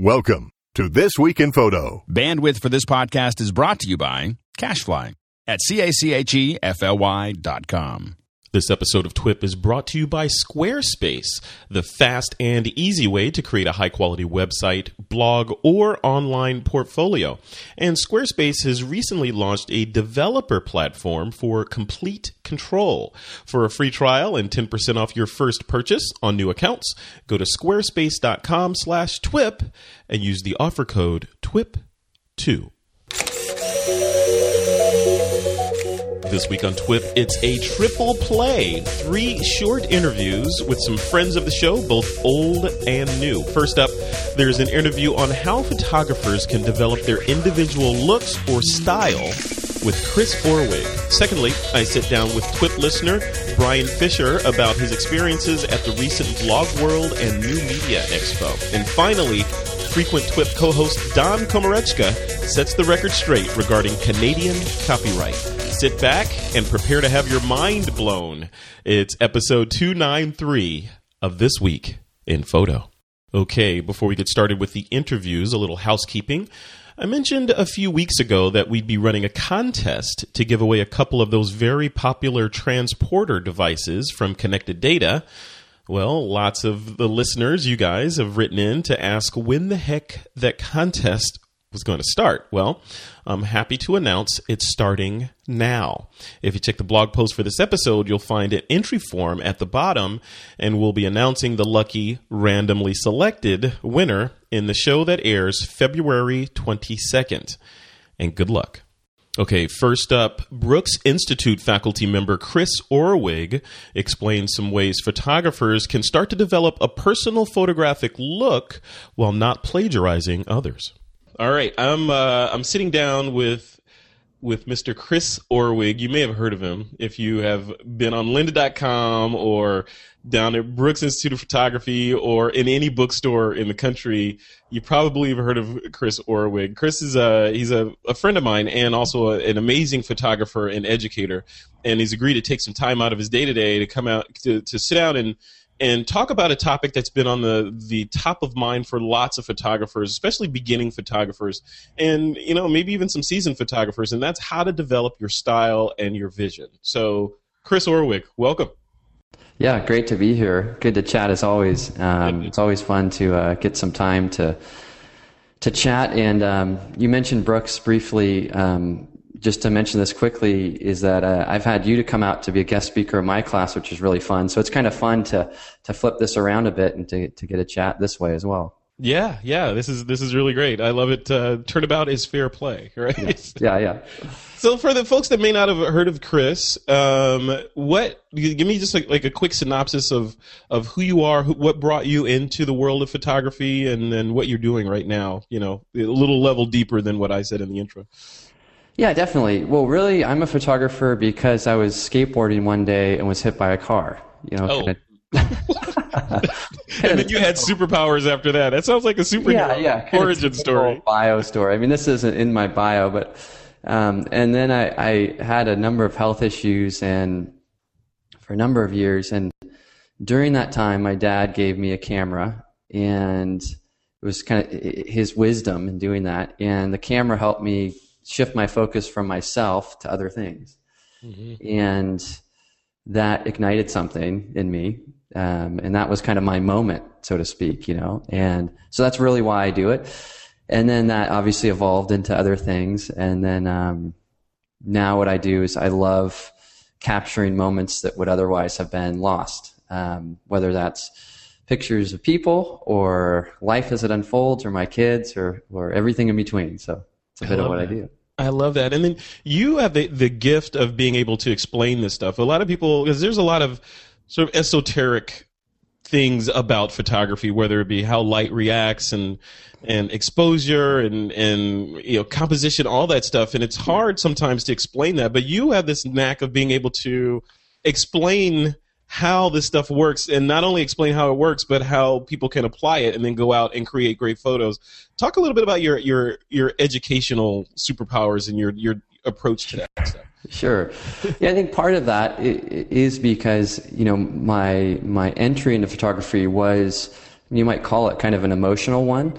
Welcome to This Week in Photo. Bandwidth for this podcast is brought to you by CacheFly at C-A-C-H-E-F-L-Y dot com. This episode of TWIP is brought to you by Squarespace, the fast and easy way to create a high quality website, blog, or online portfolio. And Squarespace has recently launched a developer platform for complete control. For a free trial and 10% off your first purchase on new accounts, go to squarespace.com slash TWIP and use the offer code TWIP2. This week on TWIP, it's a triple play. Three short interviews with some friends of the show, both old and new. First up, there's an interview on how photographers can develop their individual looks or style with Chris Orwig. Secondly, I sit down with TWIP listener Brian Fischer about his experiences at the recent Blog World and New Media Expo. And finally, frequent TWIP co host Don Komarechka sets the record straight regarding Canadian copyright. Sit back and prepare to have your mind blown. It's episode 293 of This Week in Photo. Okay, before we get started with the interviews, a little housekeeping. I mentioned a few weeks ago that we'd be running a contest to give away a couple of those very popular transporter devices from Connected Data. Well, lots of the listeners, you guys, have written in to ask when the heck that contest was going to start. Well, I'm happy to announce it's starting now. If you check the blog post for this episode, you'll find an entry form at the bottom, and we'll be announcing the lucky randomly selected winner in the show that airs February 22nd. And good luck. Okay, first up, Brooks Institute faculty member Chris Orwig explains some ways photographers can start to develop a personal photographic look while not plagiarizing others. All right, I'm uh, I'm sitting down with with Mr. Chris Orwig. You may have heard of him if you have been on lynda.com or down at Brooks Institute of Photography or in any bookstore in the country. You probably have heard of Chris Orwig. Chris is a he's a, a friend of mine and also a, an amazing photographer and educator. And he's agreed to take some time out of his day to day to come out to, to sit down and and talk about a topic that's been on the the top of mind for lots of photographers, especially beginning photographers, and you know maybe even some seasoned photographers, and that's how to develop your style and your vision. So, Chris Orwig, welcome. Yeah, great to be here. Good to chat as always. Um, it's always fun to uh, get some time to to chat. And um, you mentioned Brooks briefly. Um, just to mention this quickly is that uh, I've had you to come out to be a guest speaker in my class, which is really fun. So it's kind of fun to to flip this around a bit and to to get a chat this way as well. Yeah, yeah, this is this is really great. I love it. Uh, turnabout is fair play, right? Yeah, yeah. yeah. So for the folks that may not have heard of Chris, um, what give me just like, like a quick synopsis of of who you are, who, what brought you into the world of photography, and then what you're doing right now. You know, a little level deeper than what I said in the intro. Yeah, definitely. Well, really, I'm a photographer because I was skateboarding one day and was hit by a car. You know, oh. kinda, and then you had superpowers after that. That sounds like a superhero yeah, yeah, origin story. Bio story. I mean, this isn't in my bio, but um, and then I, I had a number of health issues and for a number of years. And during that time, my dad gave me a camera, and it was kind of his wisdom in doing that. And the camera helped me shift my focus from myself to other things. Mm-hmm. And that ignited something in me. Um, and that was kind of my moment, so to speak, you know. And so that's really why I do it. And then that obviously evolved into other things. And then um, now what I do is I love capturing moments that would otherwise have been lost, um, whether that's pictures of people or life as it unfolds or my kids or, or everything in between. So it's a bit of what that. I do. I love that. And then you have the, the gift of being able to explain this stuff. A lot of people, because there's a lot of sort of esoteric things about photography, whether it be how light reacts and and exposure and and you know composition, all that stuff. And it's hard sometimes to explain that. But you have this knack of being able to explain how this stuff works and not only explain how it works but how people can apply it and then go out and create great photos talk a little bit about your your your educational superpowers and your your approach to that stuff Sure. Yeah, I think part of that is because you know my my entry into photography was you might call it kind of an emotional one.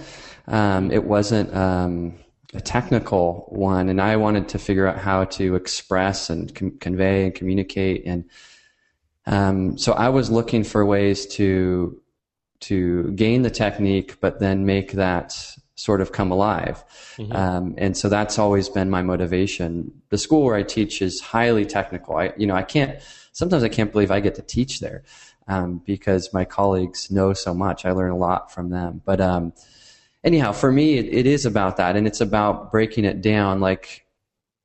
Um, it wasn't um, a technical one, and I wanted to figure out how to express and com- convey and communicate. And um, so I was looking for ways to to gain the technique, but then make that sort of come alive. Mm-hmm. Um, and so that's always been my motivation. The school where I teach is highly technical. I, you know, I can't, sometimes I can't believe I get to teach there, um, because my colleagues know so much. I learn a lot from them. But, um, anyhow, for me, it, it is about that. And it's about breaking it down. Like,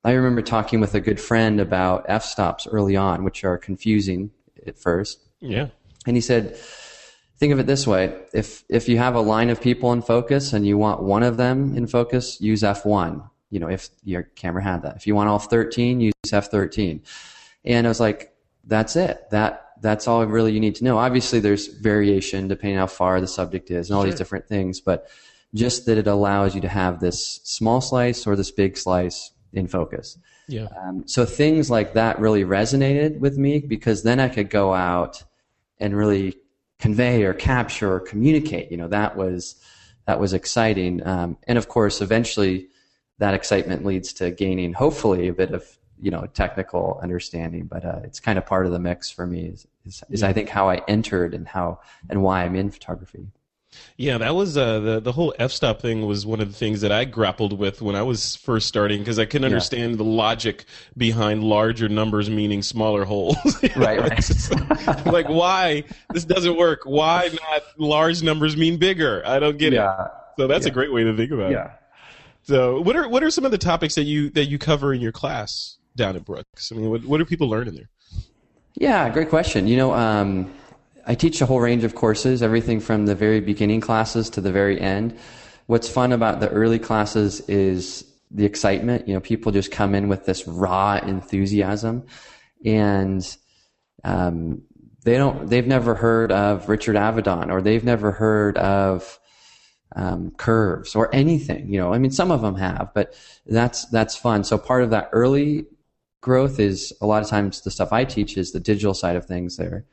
I remember talking with a good friend about f stops early on, which are confusing at first. Yeah. And he said, think of it this way. If if you have a line of people in focus and you want one of them in focus use f1 you know if your camera had that. If you want all 13 use f13 and i was like that's it. That that's all really you need to know. Obviously there's variation depending how far the subject is and all sure. these different things but just that it allows you to have this small slice or this big slice in focus yeah um, so things like that really resonated with me because then i could go out and really convey or capture or communicate. You know, that was that was exciting. Um, and of course, eventually, that excitement leads to gaining, hopefully, a bit of you know technical understanding. But uh, it's kind of part of the mix for me. Is, is, is I think how I entered and how and why I'm in photography. Yeah, that was uh, the the whole f stop thing was one of the things that I grappled with when I was first starting because I couldn't understand yeah. the logic behind larger numbers meaning smaller holes. right, right. like why this doesn't work? Why not large numbers mean bigger? I don't get yeah. it. So that's yeah. a great way to think about yeah. it. So what are what are some of the topics that you that you cover in your class down at Brooks? I mean, what what are people learning there? Yeah, great question. You know. Um, I teach a whole range of courses, everything from the very beginning classes to the very end. What's fun about the early classes is the excitement. You know, people just come in with this raw enthusiasm, and um, they don't. They've never heard of Richard Avedon, or they've never heard of um, curves or anything. You know, I mean, some of them have, but that's that's fun. So part of that early growth is a lot of times the stuff I teach is the digital side of things there.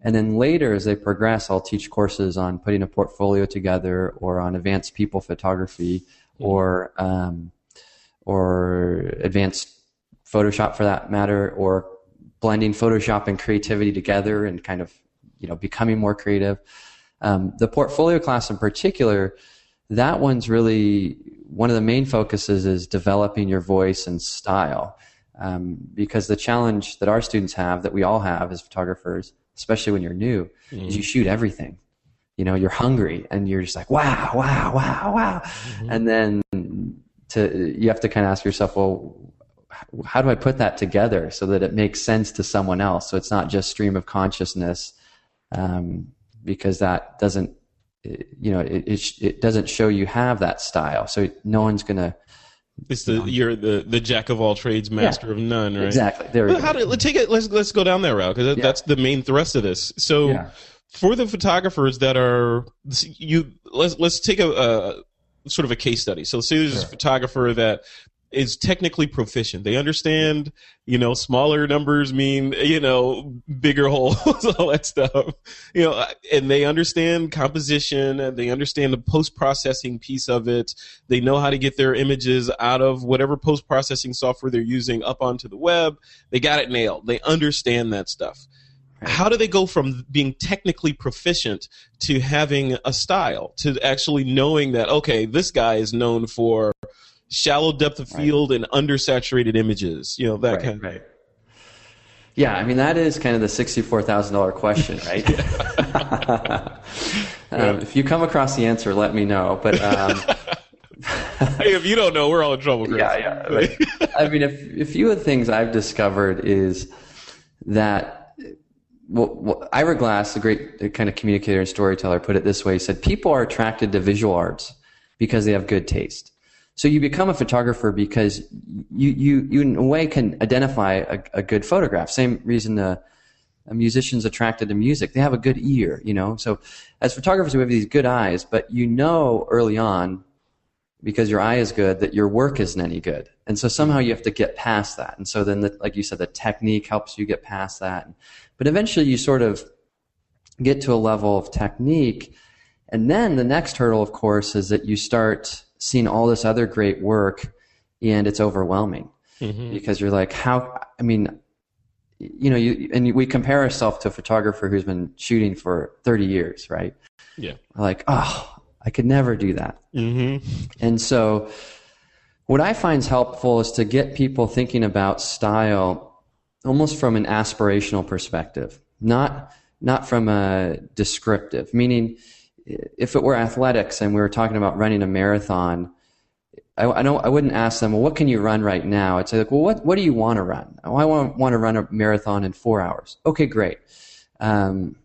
And then later, as they progress, I'll teach courses on putting a portfolio together or on advanced people photography or, um, or advanced Photoshop for that matter, or blending Photoshop and creativity together and kind of, you know, becoming more creative. Um, the portfolio class in particular, that one's really one of the main focuses is developing your voice and style. Um, because the challenge that our students have, that we all have as photographers, especially when you're new, mm-hmm. is you shoot everything. You know, you're hungry and you're just like, wow, wow, wow, wow. Mm-hmm. And then to, you have to kind of ask yourself, well, how do I put that together so that it makes sense to someone else? So it's not just stream of consciousness, um, because that doesn't, you know, it, it, it doesn't show you have that style. So no one's going to, it's the you're the the jack of all trades, master yeah, of none, right? Exactly. There we go. How do, let's take it. Let's let's go down that route because yeah. that's the main thrust of this. So, yeah. for the photographers that are you, let's let's take a, a sort of a case study. So, let's say there's sure. a photographer that is technically proficient. They understand, you know, smaller numbers mean, you know, bigger holes, all that stuff. You know, and they understand composition and they understand the post processing piece of it. They know how to get their images out of whatever post processing software they're using up onto the web. They got it nailed. They understand that stuff. How do they go from being technically proficient to having a style, to actually knowing that, okay, this guy is known for shallow depth of field right. and undersaturated images. You know that right, kind. Of. Right. Yeah, I mean that is kind of the sixty-four thousand dollar question, right? um, if you come across the answer, let me know. But um, hey, if you don't know, we're all in trouble. Chris. Yeah, yeah. Right. I mean, if a few of the things I've discovered is that. Well, well, Ira Glass, the great kind of communicator and storyteller, put it this way: he said, "People are attracted to visual arts because they have good taste." So you become a photographer because you, you, you in a way can identify a, a good photograph. Same reason a, a musician's attracted to music. They have a good ear, you know. So as photographers, we have these good eyes, but you know early on because your eye is good that your work isn't any good. And so somehow you have to get past that. And so then, the, like you said, the technique helps you get past that. But eventually you sort of get to a level of technique And then the next hurdle, of course, is that you start seeing all this other great work and it's overwhelming Mm-hmm. because you're like, how, I mean, you know, you, and we compare ourselves to a photographer who's been shooting for 30 years, right? Yeah. Like, oh, I could never do that. Mm-hmm. And so, what I find helpful is to get people thinking about style almost from an aspirational perspective, not not from a descriptive. Meaning, if it were athletics and we were talking about running a marathon, I, I don't. I wouldn't ask them, well, what can you run right now? I'd say, like, well, what what do you want to run? Oh, I want want to run a marathon in four hours. Okay, great. Um,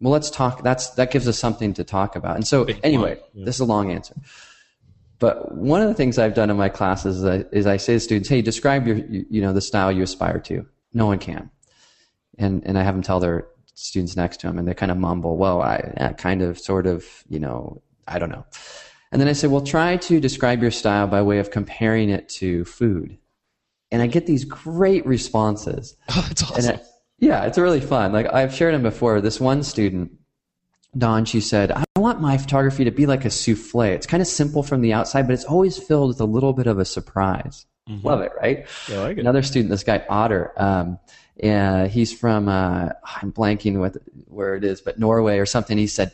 well, let's talk. That's that gives us something to talk about. And so, anyway, yeah. this is a long answer. But one of the things I've done in my classes is I, is I say to students, "Hey, describe your you, you know the style you aspire to." No one can, and and I have them tell their students next to him and they kind of mumble, "Well, I yeah, kind of, sort of, you know, I don't know." And then I say, "Well, try to describe your style by way of comparing it to food," and I get these great responses. Oh, that's And awesome. it, yeah, it's really fun. Like I've shared them before. This one student, Don, she said, I want my photography to be like a souffle. It's kind of simple from the outside, but it's always filled with a little bit of a surprise. Love it, right? Yeah, I like it. Another student, this guy Otter, um, and he's from uh, I'm blanking with where it is, but Norway or something. He said,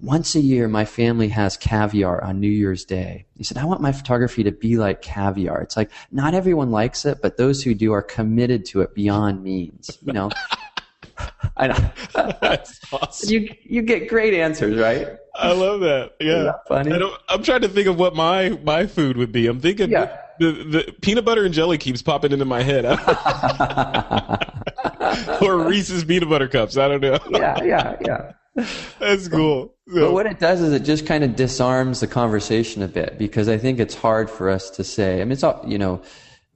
once a year, my family has caviar on New Year's Day. He said, I want my photography to be like caviar. It's like not everyone likes it, but those who do are committed to it beyond means. You know, I know. That's awesome. you you get great answers, right? I love that. Yeah. that funny? I don't, I'm trying to think of what my my food would be. I'm thinking Yeah. The, the peanut butter and jelly keeps popping into my head. or Reese's peanut butter cups. I don't know. yeah, yeah, yeah. That's cool. But So, what it does is it just kind of disarms the conversation a bit because I think it's hard for us to say. I mean, it's all, you know,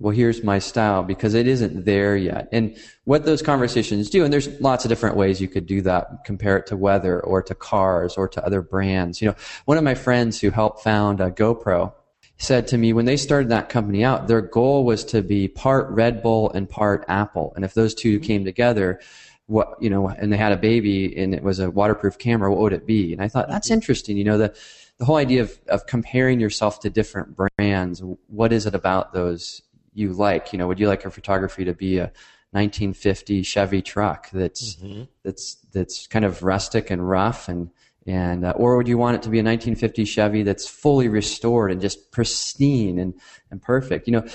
well, here's my style because it isn't there yet. And what those conversations do, and there's lots of different ways you could do that. Compare it to weather or to cars or to other brands. You know, one of my friends who helped found uh, GoPro said to me when they started that company out, their goal was to be part Red Bull and part Apple. And if those two mm-hmm. came together, what you know, and they had a baby and it was a waterproof camera, what would it be? And I thought mm-hmm. that's interesting. You know, the the whole idea of of comparing yourself to different brands. What is it about those you like? You know, would you like your photography to be a 1950 Chevy truck that's mm-hmm. that's that's kind of rustic and rough and and uh, or would you want it to be a 1950 Chevy that's fully restored and just pristine and and perfect? You know,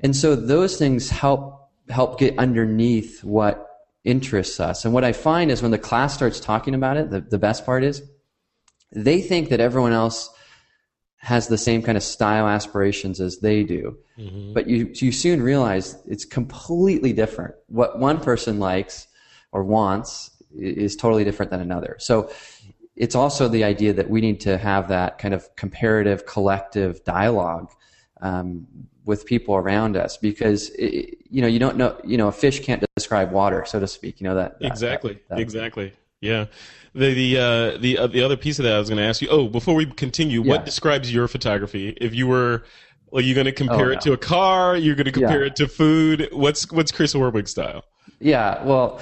and so those things help help get underneath what interests us. And what I find is when the class starts talking about it, the, the best part is they think that everyone else has the same kind of style aspirations as they do. But you, you soon realize it's completely different. What one person likes or wants is totally different than another. So it's also the idea that we need to have that kind of comparative collective dialogue um, with people around us because it, you know you don't know you know a fish can't describe water so to speak you know that, that- exactly. that- that- exactly. Yeah. The the uh, the uh, the other piece of that I was going to ask you. Oh, before we continue, Yeah. what describes your photography? If you were, are you going to compare Oh, it to a car? You're going to compare Yeah. it to food? What's what's Chris Orwig style? Yeah, well,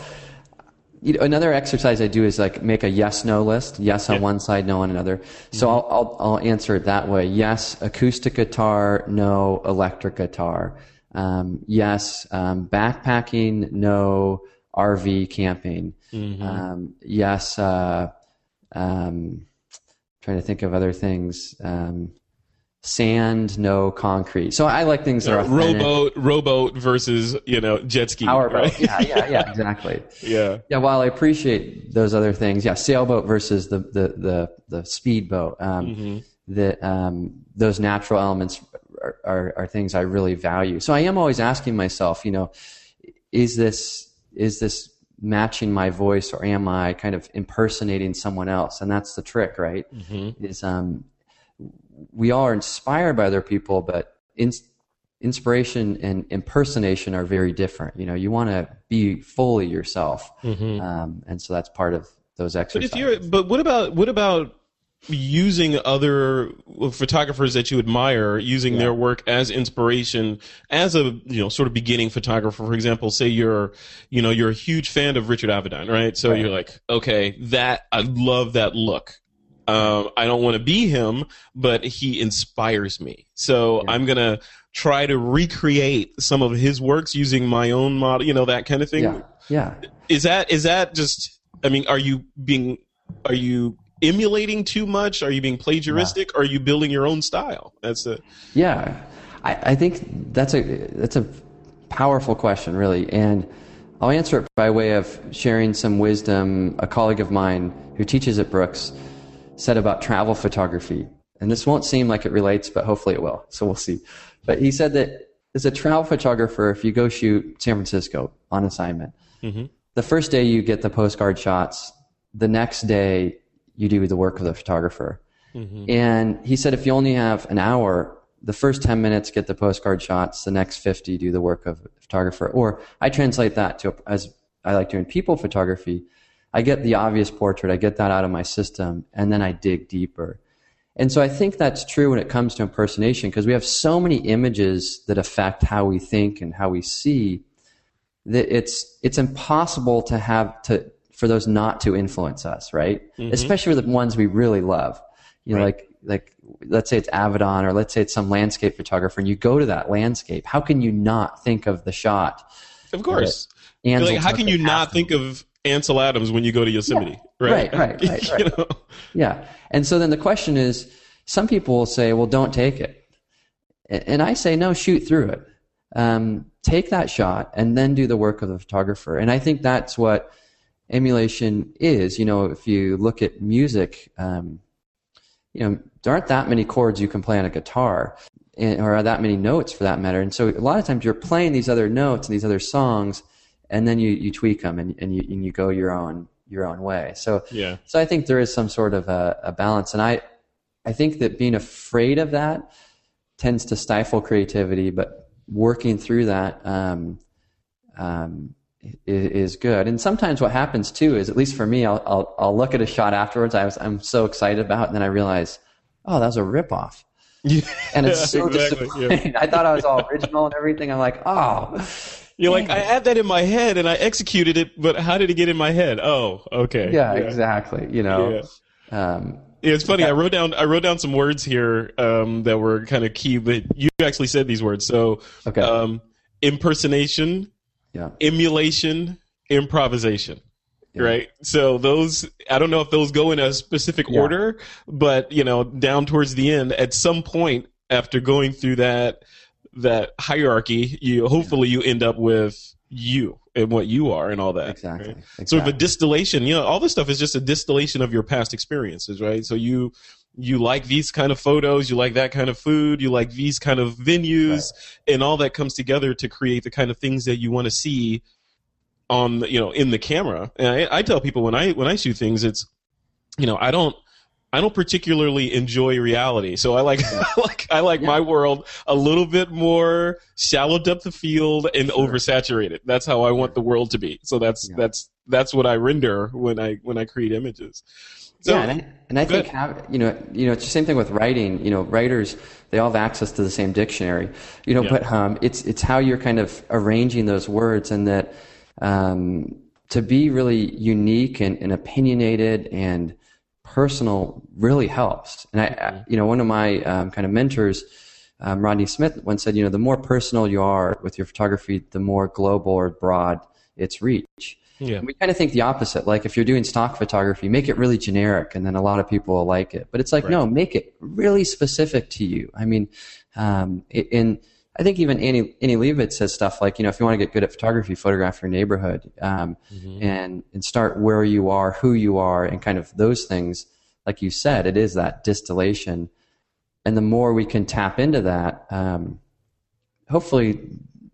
you know, another exercise I do is like make a yes no list. Yes on Yeah. one side, no on another. So I'll, I'll I'll answer it that way. Yes, acoustic guitar. No, electric guitar. Um, yes, um, backpacking. No, RV camping. Um, yes, uh, um, trying to think of other things. Um, sand, no concrete. So I like things that are authentic. rowboat, rowboat versus you know jet ski. Powerboat. right? Yeah, yeah, yeah, exactly. yeah. Yeah, while I appreciate those other things, yeah, sailboat versus the the the, the speedboat, um, the um, those natural elements are, are are things I really value. So I am always asking myself, you know, is this is this matching my voice or am I kind of impersonating someone else? And that's the trick, right? Is um, we all are inspired by other people, but in, inspiration and impersonation are very different. You know, you want to be fully yourself, um, and so that's part of those But exercises. if you're, but what about what about using other photographers that you admire, using their work as inspiration, as a you know sort of beginning photographer? For example, say you're you know you're a huge fan of Richard Avedon, right? So you're like, okay, that I love that look. Um, I don't want to be him, but he inspires me. So Yeah. I'm gonna try to recreate some of his works using my own model. You know that kind of thing. Yeah, yeah. Is that is that just? I mean, are you being? Are you emulating too much? Are you being plagiaristic? Are you building your own style? That's a Yeah, I, I think that's a that's a powerful question, really, and I'll answer it by way of sharing some wisdom. A colleague of mine who teaches at Brooks said about travel photography, and this won't seem like it relates, but hopefully it will. So we'll see. But he said that as a travel photographer, if you go shoot San Francisco on assignment, mm-hmm. the first day you get the postcard shots, the next day you do the work of the photographer. Mm-hmm. And he said if you only have an hour, the first 10 minutes get the postcard shots, the next 50 do the work of a photographer. Or I translate that to, as I like doing people photography, I get the obvious portrait, I get that out of my system, and then I dig deeper. And so I think that's true when it comes to impersonation because we have so many images that affect how we think and how we see that it's it's impossible to have to for those not to influence us, right? Mm-hmm. Especially with the ones we really love. You know, like like let's say it's Avedon or let's say it's some landscape photographer, and you go to that landscape. How can you not think of the shot? of course. Like, how can you not think of Ansel Adams when you go to Yosemite? Right, right, right, You right. know? Yeah. And so then the question is, some people will say, well, don't take it. And I say, no, shoot through it. Um, take that shot and then do the work of the photographer. And I think that's what emulation is. You know, if you look at music, um, you know, there aren't that many chords you can play on a guitar or that many notes for that matter. And so a lot of times you're playing these other notes and these other songs and then you, you tweak them and, and you, and you go your own, your own way. So, Yeah. so I think there is some sort of a, a balance, and I, I think that being afraid of that tends to stifle creativity, but working through that um, um, is good. And sometimes what happens too is, at least for me, I'll, I'll, I'll look at a shot afterwards I was I'm so excited about, it, and then I realize, oh, that was a ripoff. Yeah, And it's so Exactly, yeah. disappointing. I thought I was all original and everything. I'm like, oh, You're like, I had that in my head and I executed it, but how did it get in my head? Oh, okay. yeah, exactly. You know, um, Yeah, it's funny. I wrote down I wrote down some words here um, that were kind of key, but you actually said these words. So, Okay. um, impersonation, yeah, emulation, improvisation. Right. So those I don't know if those go in a specific Yeah. order, but you know, down towards the end, at some point after going through that that hierarchy, you hopefully you end up with you and what you are and all that. exactly. right? exactly. sort of a distillation you know all this stuff is just a distillation of your past experiences right so you you like these kind of photos you like that kind of food you like these kind of venues and all that comes together to create the kind of things that you want to see on the- you know in the camera and I, I tell people when i when i shoot things it's you know i don't I don't particularly enjoy reality, so I like I like I like my world a little bit more shallow depth of field and oversaturated. That's how I want the world to be. So that's Yeah. that's that's what I render when I when I create images. So, yeah, and I, and I think have, you know you know it's the same thing with writing. You know, writers they all have access to the same dictionary. You know, Yeah. but um, it's it's how you're kind of arranging those words, and that um, to be really unique and, and opinionated and personal really helps. And I, I you know, one of my um, kind of mentors. Um, Rodney Smith once said, you know, the more personal you are with your photography, the more global or broad its reach. yeah, We kind of think the opposite. Like if you're doing stock photography, make it really generic, and then a lot of people will like it. But it's like no, make it really specific to you. I mean, um, it- and I think even Annie Annie Leibovitz says stuff like, you know, if you want to get good at photography, photograph your neighborhood, um, and and start where you are, who you are, and kind of those things. Like you said, it is that distillation, and the more we can tap into that, um, hopefully,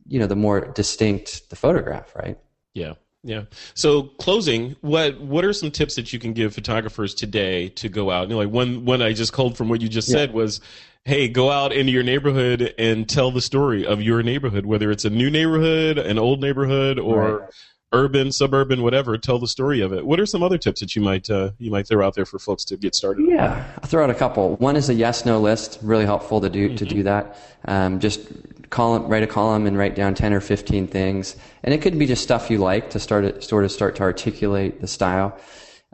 you know, the more distinct the photograph, right? yeah, yeah. So closing, what what are some tips that you can give photographers today to go out? You know, like one one I just called from what you just said was. Hey, go out into your neighborhood and tell the story of your neighborhood, whether it's a new neighborhood, an old neighborhood, or Right. urban, suburban, whatever. Tell the story of it. What are some other tips that you might uh, you might throw out there for folks to get started? Yeah, I'll throw out a couple. One is a yes no list. Really helpful to do to do that. Um, just column, write a column and write down ten or fifteen things, and it could be just stuff you like to start sort of start to articulate the style.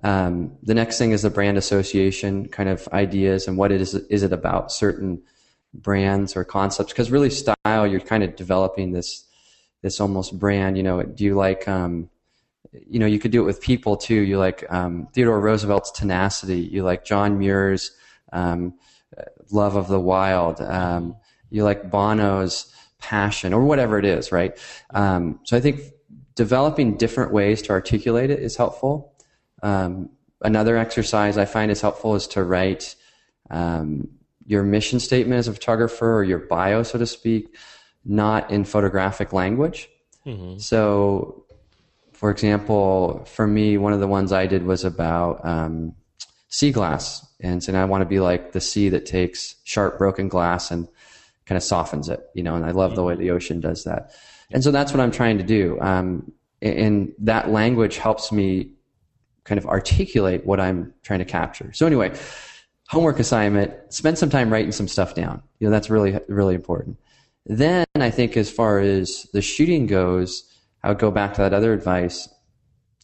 Um, the next thing is the brand association kind of ideas and what it is is it about certain brands or concepts? Because really style you're kind of developing this this almost brand you know do you like um, you know you could do it with people too. You like um, theodore roosevelt's tenacity. You like john muir's um, love of the wild. Um, you like bono's passion or whatever it is right um, so i think developing different ways to articulate it is helpful um, another exercise I find is helpful is to write um, your mission statement as a photographer or your bio, so to speak, not in photographic language. Mm-hmm. So, for example, for me, one of the ones I did was about um, sea glass, and saying I want to be like the sea that takes sharp, broken glass and kind of softens it, you know. And I love mm-hmm. the way the ocean does that. And so that's what I'm trying to do. Um, and that language helps me kind of articulate what I'm trying to capture. So anyway, homework assignment, spend some time writing some stuff down. You know, that's really, really important. Then I think as far as the shooting goes, I would go back to that other advice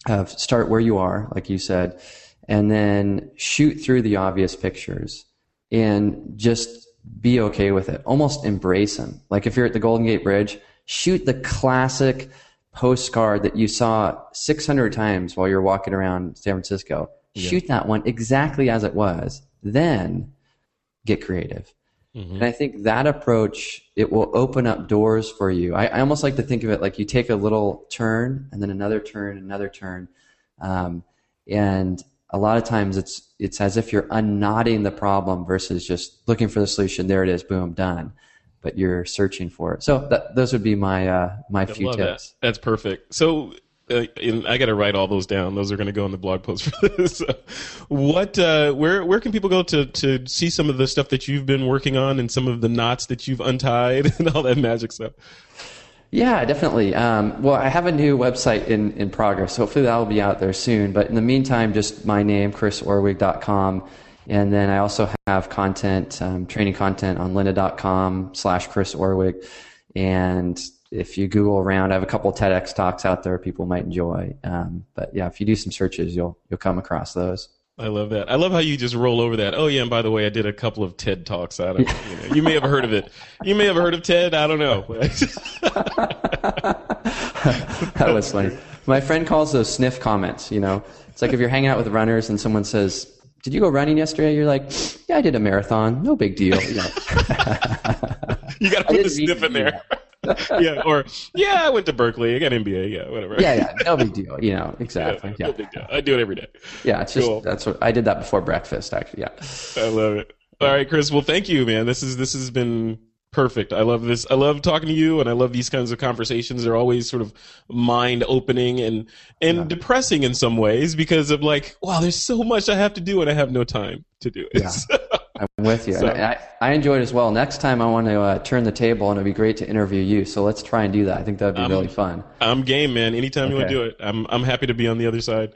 of start where you are, like you said, and then shoot through the obvious pictures and just be okay with it. Almost embrace them. Like if you're at the Golden Gate Bridge, shoot the classic postcard that you saw 600 times while you're walking around San Francisco. Yeah. Shoot that one exactly as it was. Then get creative. Mm-hmm. And I think that approach, it will open up doors for you. I, I, almost like to think of it like you take a little turn and then another turn, another turn. Um, and a lot of times it's, it's as if you're unknotting the problem versus just looking for the solution. There it is. Boom, done but you're searching for it. So that, those would be my uh, my I few tips. That. That's perfect. So uh, I got to write all those down. Those are going to go in the blog post for this. so what, uh, where, where can people go to to see some of the stuff that you've been working on and some of the knots that you've untied and all that magic stuff? Yeah, definitely. Um, well, I have a new website in, in progress. Hopefully that will be out there soon. But in the meantime, just my name, chrisorwig.com. And then I also have content, um, training content on lynda.com slash Chris Orwig. And if you Google around, I have a couple TEDx talks out there people might enjoy. Um, but yeah, if you do some searches, you'll, you'll come across those. I love that. I love how you just roll over that. Oh yeah, and by the way, I did a couple of TED talks. I don't, you, know, you may have heard of it. You may have heard of TED. I don't know. that was funny. My friend calls those sniff comments. You know, it's like if you're hanging out with runners and someone says, did you go running yesterday? You're like, yeah, I did a marathon. No big deal. You, know. you got to put the sniff in there. yeah, or yeah, I went to Berkeley. I got MBA. Yeah, whatever. Yeah, yeah, no big deal. You know, exactly. Yeah, yeah. No big deal. I do it every day. Yeah, it's just that's what I did that before breakfast. Actually, yeah. I love it. All right, Chris. Well, thank you, man. This is this has been perfect. I love this. I love talking to you, and I love these kinds of conversations. They're always sort of mind opening and and yeah. depressing in some ways because of like, wow, there's so much I have to do, and I have no time to do it. Yeah. I'm with you. So, I, I enjoyed it as well. Next time, I want to uh, turn the table, and it'd be great to interview you. So let's try and do that. I think that'd be I'm, really fun. I'm game, man. Anytime okay. you want to do it, I'm I'm happy to be on the other side.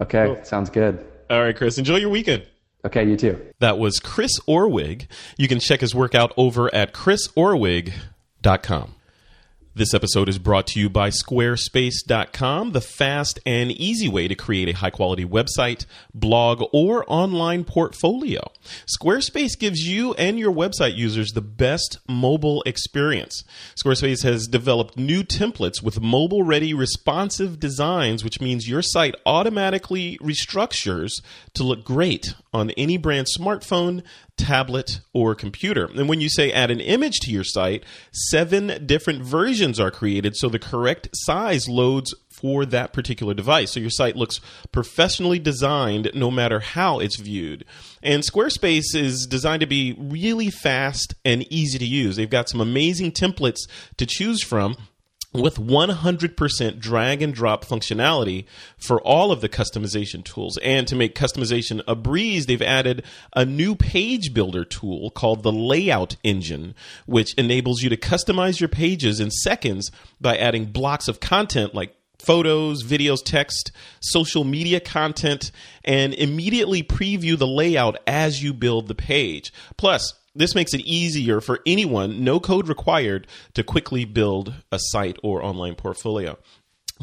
Okay, cool. sounds good. All right, Chris. Enjoy your weekend. Okay, you too. That was Chris Orwig. You can check his work out over at chrisorwig.com. This episode is brought to you by Squarespace.com, the fast and easy way to create a high quality website, blog, or online portfolio. Squarespace gives you and your website users the best mobile experience. Squarespace has developed new templates with mobile ready responsive designs, which means your site automatically restructures to look great on any brand smartphone, tablet, or computer. And when you say add an image to your site, seven different versions are created so the correct size loads for that particular device. So your site looks professionally designed no matter how it's viewed. And Squarespace is designed to be really fast and easy to use. They've got some amazing templates to choose from with 100% drag and drop functionality for all of the customization tools. And to make customization a breeze, they've added a new page builder tool called the Layout Engine, which enables you to customize your pages in seconds by adding blocks of content like photos, videos, text, social media content, and immediately preview the layout as you build the page. Plus, this makes it easier for anyone, no code required, to quickly build a site or online portfolio.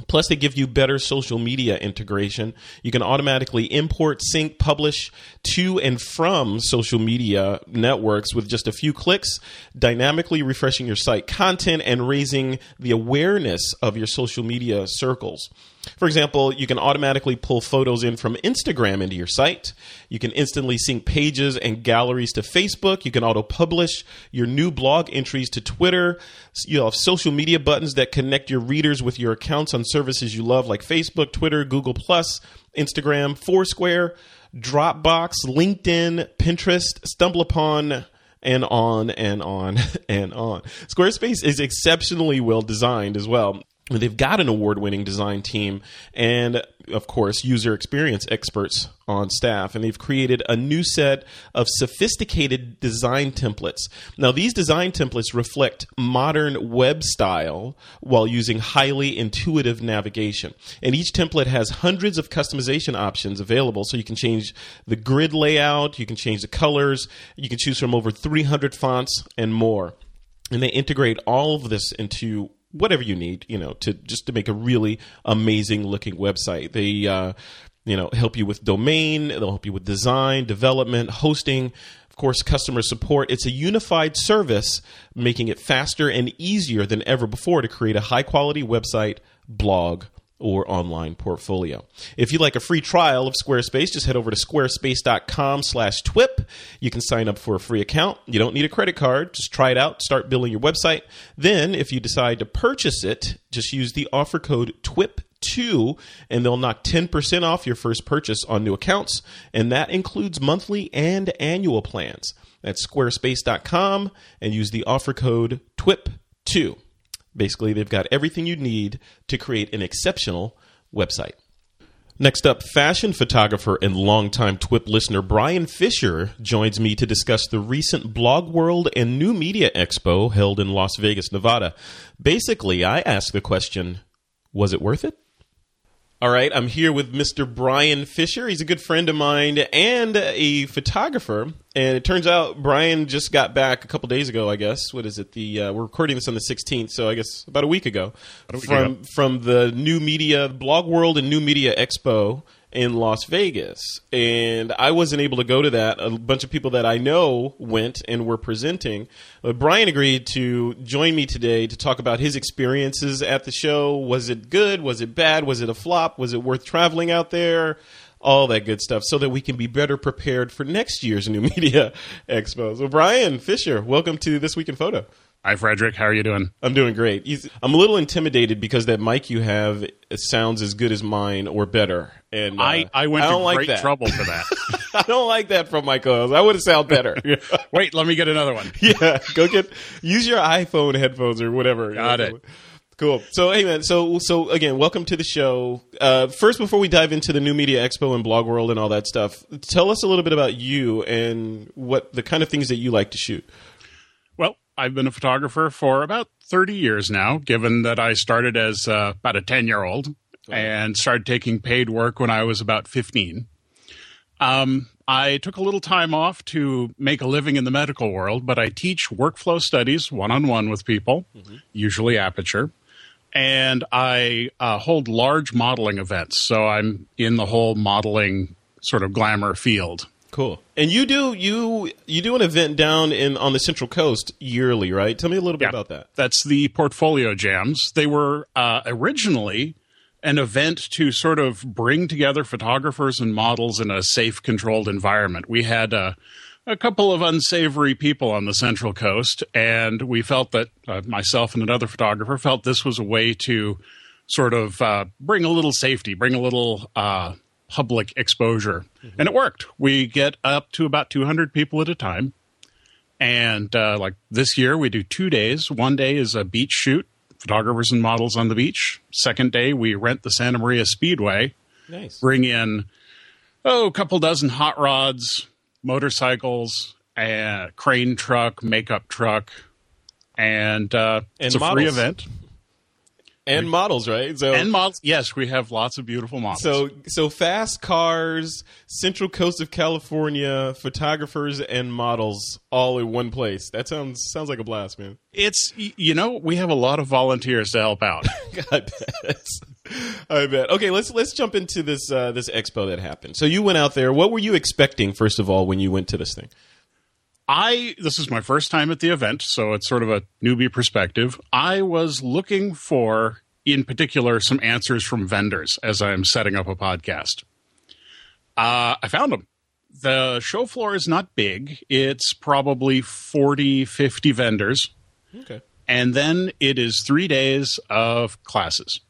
Plus, they give you better social media integration. You can automatically import, sync, publish to and from social media networks with just a few clicks, dynamically refreshing your site content and raising the awareness of your social media circles. For example, you can automatically pull photos in from Instagram into your site. You can instantly sync pages and galleries to Facebook. You can auto publish your new blog entries to Twitter. You have social media buttons that connect your readers with your accounts on services you love like Facebook, Twitter, Google, Plus, Instagram, Foursquare, Dropbox, LinkedIn, Pinterest, StumbleUpon and on and on and on. Squarespace is exceptionally well designed as well. They've got an award winning design team and, of course, user experience experts on staff. And they've created a new set of sophisticated design templates. Now, these design templates reflect modern web style while using highly intuitive navigation. And each template has hundreds of customization options available. So you can change the grid layout, you can change the colors, you can choose from over 300 fonts and more. And they integrate all of this into whatever you need, you know, to just to make a really amazing looking website. They uh, you know help you with domain, they'll help you with design, development, hosting, of course, customer support. It's a unified service, making it faster and easier than ever before to create a high quality website, blog, or online portfolio. If you'd like a free trial of Squarespace, just head over to squarespace.com slash TWIP. You can sign up for a free account. You don't need a credit card. Just try it out, start building your website. Then, if you decide to purchase it, just use the offer code TWIP2 and they'll knock 10% off your first purchase on new accounts. And that includes monthly and annual plans. That's squarespace.com and use the offer code TWIP2. Basically, they've got everything you need to create an exceptional website. Next up, fashion photographer and longtime TWIP listener Brian Fischer joins me to discuss the recent Blog World and New Media Expo held in Las Vegas, Nevada. Basically, I ask the question was it worth it? All right, I'm here with Mr. Brian Fischer. He's a good friend of mine and a photographer. And it turns out Brian just got back a couple days ago. I guess what is it? The uh, we're recording this on the 16th, so I guess about a week ago a week from ago. from the New Media Blog World and New Media Expo in Las Vegas. And I wasn't able to go to that. A bunch of people that I know went and were presenting. But Brian agreed to join me today to talk about his experiences at the show. Was it good? Was it bad? Was it a flop? Was it worth traveling out there? All that good stuff so that we can be better prepared for next year's New Media Expo. So, Brian Fischer, welcome to This Week in Photo. Hi, Frederick. How are you doing? I'm doing great. I'm a little intimidated because that mic you have sounds as good as mine or better. And uh, I, I went I don't to like great that. trouble for that. I don't like that from my co-host. I would have sound better. Wait, let me get another one. yeah, go get use your iPhone headphones or whatever. Got it. Cool. So, hey man. So, so again, welcome to the show. Uh, first, before we dive into the New Media Expo and Blog World and all that stuff, tell us a little bit about you and what the kind of things that you like to shoot. Well, I've been a photographer for about 30 years now, given that I started as uh, about a 10 year old and started taking paid work when I was about 15. Um, I took a little time off to make a living in the medical world, but I teach workflow studies one on one with people, usually Aperture. And I uh, hold large modeling events. So I'm in the whole modeling sort of glamour field. Cool. And you do you you do an event down in on the Central Coast yearly, right? Tell me a little bit Yeah. about that. That's the portfolio jams. They were uh, originally an event to sort of bring together photographers and models in a safe, controlled environment. We had uh, a couple of unsavory people on the Central Coast, and we felt that uh, myself and another photographer felt this was a way to sort of uh, bring a little safety, bring a little uh, public exposure. And it worked. We get up to about 200 people at a time. And uh, like this year, we do two days. One day is a beach shoot, photographers and models on the beach. Second day, we rent the Santa Maria Speedway, Nice. bring in oh a couple dozen hot rods, motorcycles, a crane truck, makeup truck, and, uh, And it's a free event. And models, right? So And models, yes, we have lots of beautiful models. so so fast cars, Central Coast of California, photographers and models all in one place. That sounds sounds like a blast, man. it's you know we have a lot of volunteers to help out. God, that's- I bet. Okay, let's let's jump into this uh, this expo that happened. So you went out there. What were you expecting first of all when you went to this thing? I this is my first time at the event, so it's sort of a newbie perspective. I was looking for, in particular, some answers from vendors as I'm setting up a podcast. Uh, I found them. The show floor is not big. It's probably 40, 50 vendors. Okay. And then it is three days of classes.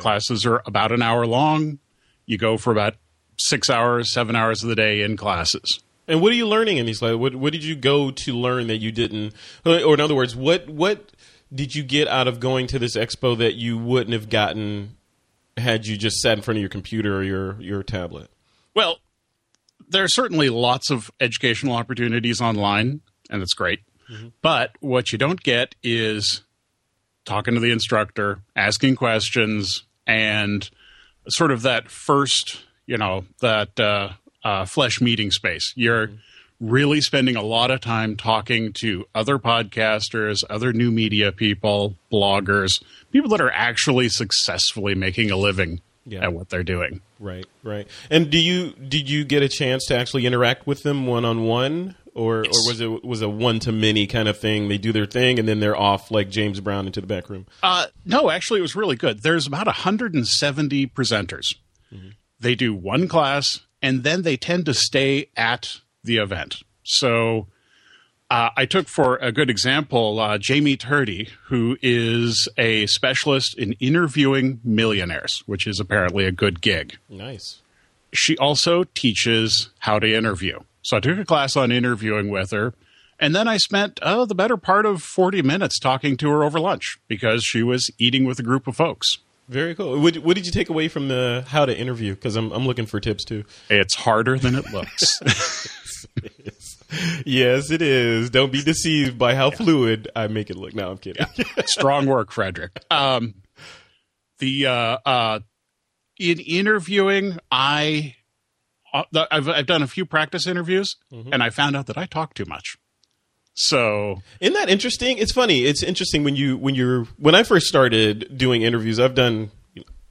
Classes are about an hour long. You go for about six hours, seven hours of the day in classes. And what are you learning in these? Like, what what did you go to learn that you didn't? Or in other words, what what did you get out of going to this expo that you wouldn't have gotten had you just sat in front of your computer or your your tablet? Well, there are certainly lots of educational opportunities online, and that's great. But what you don't get is talking to the instructor, asking questions, and sort of that first, you know, that uh, uh, flesh meeting space. You're really spending a lot of time talking to other podcasters, other new media people, bloggers, people that are actually successfully making a living Yeah. at what they're doing. Right, right. And do you did you get a chance to actually interact with them one on one, or or was it was a one to many kind of thing? They do their thing and then they're off like James Brown into the back room. Uh, no, actually, it was really good. There's about 170 presenters. They do one class, and then they tend to stay at the event. So uh, I took for a good example uh, Jaime Tardy, who is a specialist in interviewing millionaires, which is apparently a good gig. Nice. She also teaches how to interview. So I took a class on interviewing with her. And then I spent oh, the better part of 40 minutes talking to her over lunch because she was eating with a group of folks. Very cool. What, what did you take away from the how to interview? Because I'm I'm looking for tips too. It's harder than it looks. Yes, it is. Don't be deceived by how fluid I make it look. No, I'm kidding. Strong work, Frederick. Um, the uh, uh, in interviewing, I uh, the- I've I've done a few practice interviews, and I found out that I talk too much. So Isn't that interesting? It's funny. It's interesting when you when you're when I first started doing interviews. I've done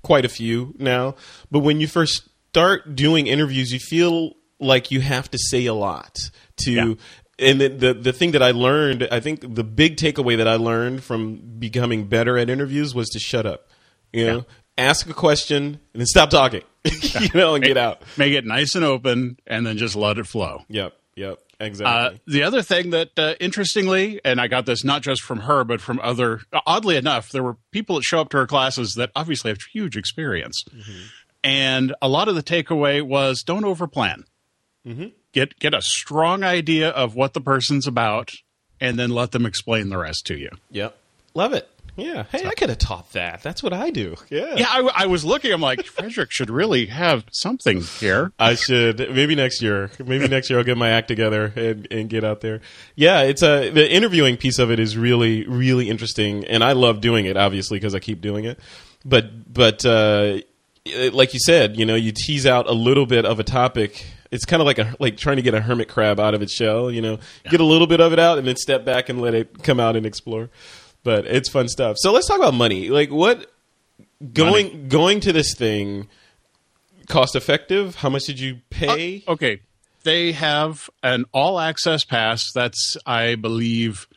quite a few now, but when you first start doing interviews, you feel like you have to say a lot to. Yeah. And the, the the thing that I learned, I think the big takeaway that I learned from becoming better at interviews was to shut up. You know, ask a question and then stop talking. you know, and get out. make it nice and open, and then just let it flow. Yep. Yep. Uh, Exactly. the other thing that, uh, interestingly, and I got this not just from her, but from other, oddly enough, there were people that show up to her classes that obviously have huge experience. And a lot of the takeaway was don't overplan. Get, get a strong idea of what the person's about, and then let them explain the rest to you. yep. Love it. Yeah. Hey, I could have taught that. That's what I do. Yeah. Yeah, I, I was looking, I'm like, Frederick should really have something here. I should maybe next year. Maybe next year I'll get my act together and, and get out there. Yeah, it's a the interviewing piece of it is really really interesting, and I love doing it obviously because I keep doing it. But but uh, like you said, you know, you tease out a little bit of a topic. It's kind of like a like trying to get a hermit crab out of its shell. You know, get a little bit of it out and then step back and let it come out and explore. But it's fun stuff. So let's talk about money. Like what going going to this thing cost effective? How much did you uh, pay? Okay. They have an all access pass that's, I believe,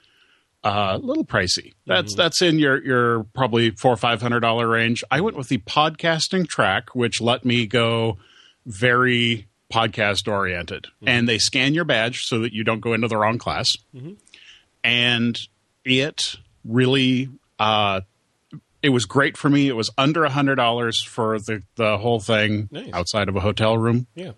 uh, a little pricey. That's mm-hmm. that's in your your probably four or five hundred dollar range. I went with the podcasting track, which let me go very podcast oriented, mm-hmm. and they scan your badge so that you don't go into the wrong class, mm-hmm. and it really. Uh, it was great for me. It was under a hundred dollars for the the whole thing Nice. outside of a hotel room. yeah.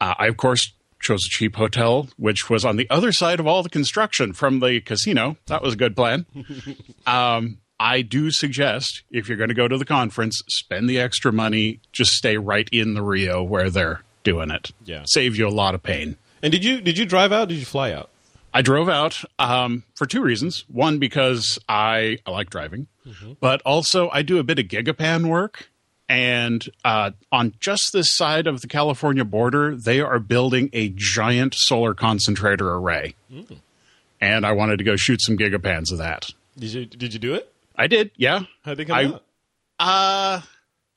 Uh, I, of course, chose a cheap hotel, which was on the other side of all the construction from the casino. That was a good plan. um, I do suggest if you're going to go to the conference, spend the extra money, just stay right in the Rio where they're doing it. Yeah. Save you a lot of pain. And did you did you drive out? Did you fly out? I drove out um, for two reasons. One, because I, I like driving, but also I do a bit of gigapan work. And uh, on just this side of the California border, they are building a giant solar concentrator array. And I wanted to go shoot some gigapans of that. Did you did you do it? I did, yeah. How'd they come I- out? Uh,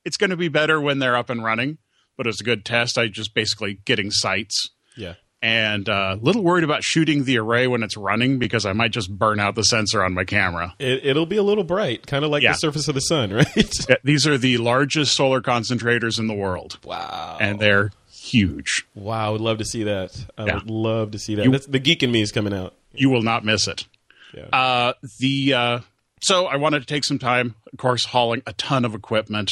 it's going to be better when they're up and running, but it's a good test. I just basically getting sights Yeah. And a uh, little worried about shooting the array when it's running because I might just burn out the sensor on my camera. It, it'll be a little bright, kind of like Yeah. the surface of the sun, right? Uh, These are the largest solar concentrators in the world, wow. and they're huge. wow, I would love to see that. I Yeah. would love to see that. You- That's, the geek in me is coming out. You will not miss it. Yeah. Uh, the uh, so I wanted to take some time, of course, hauling a ton of equipment.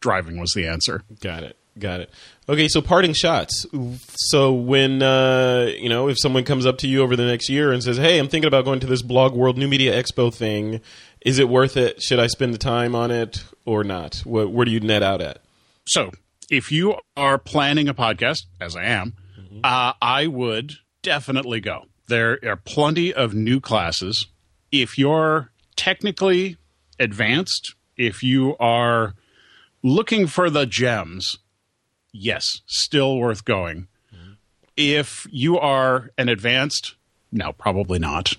Driving was the answer. Got it. Got it. Okay, so parting shots. So when uh, you know, if someone comes up to you over the next year and says, "Hey, I'm thinking about going to this Blog World New Media Expo thing. Is it worth it? Should I spend the time on it or not? Where, where do you net out at?" So, if you are planning a podcast, as I am, uh, I would definitely go. There are plenty of new classes. If you're technically advanced, if you are looking for the gems, yes, still worth going. If you are an advanced, no, probably not.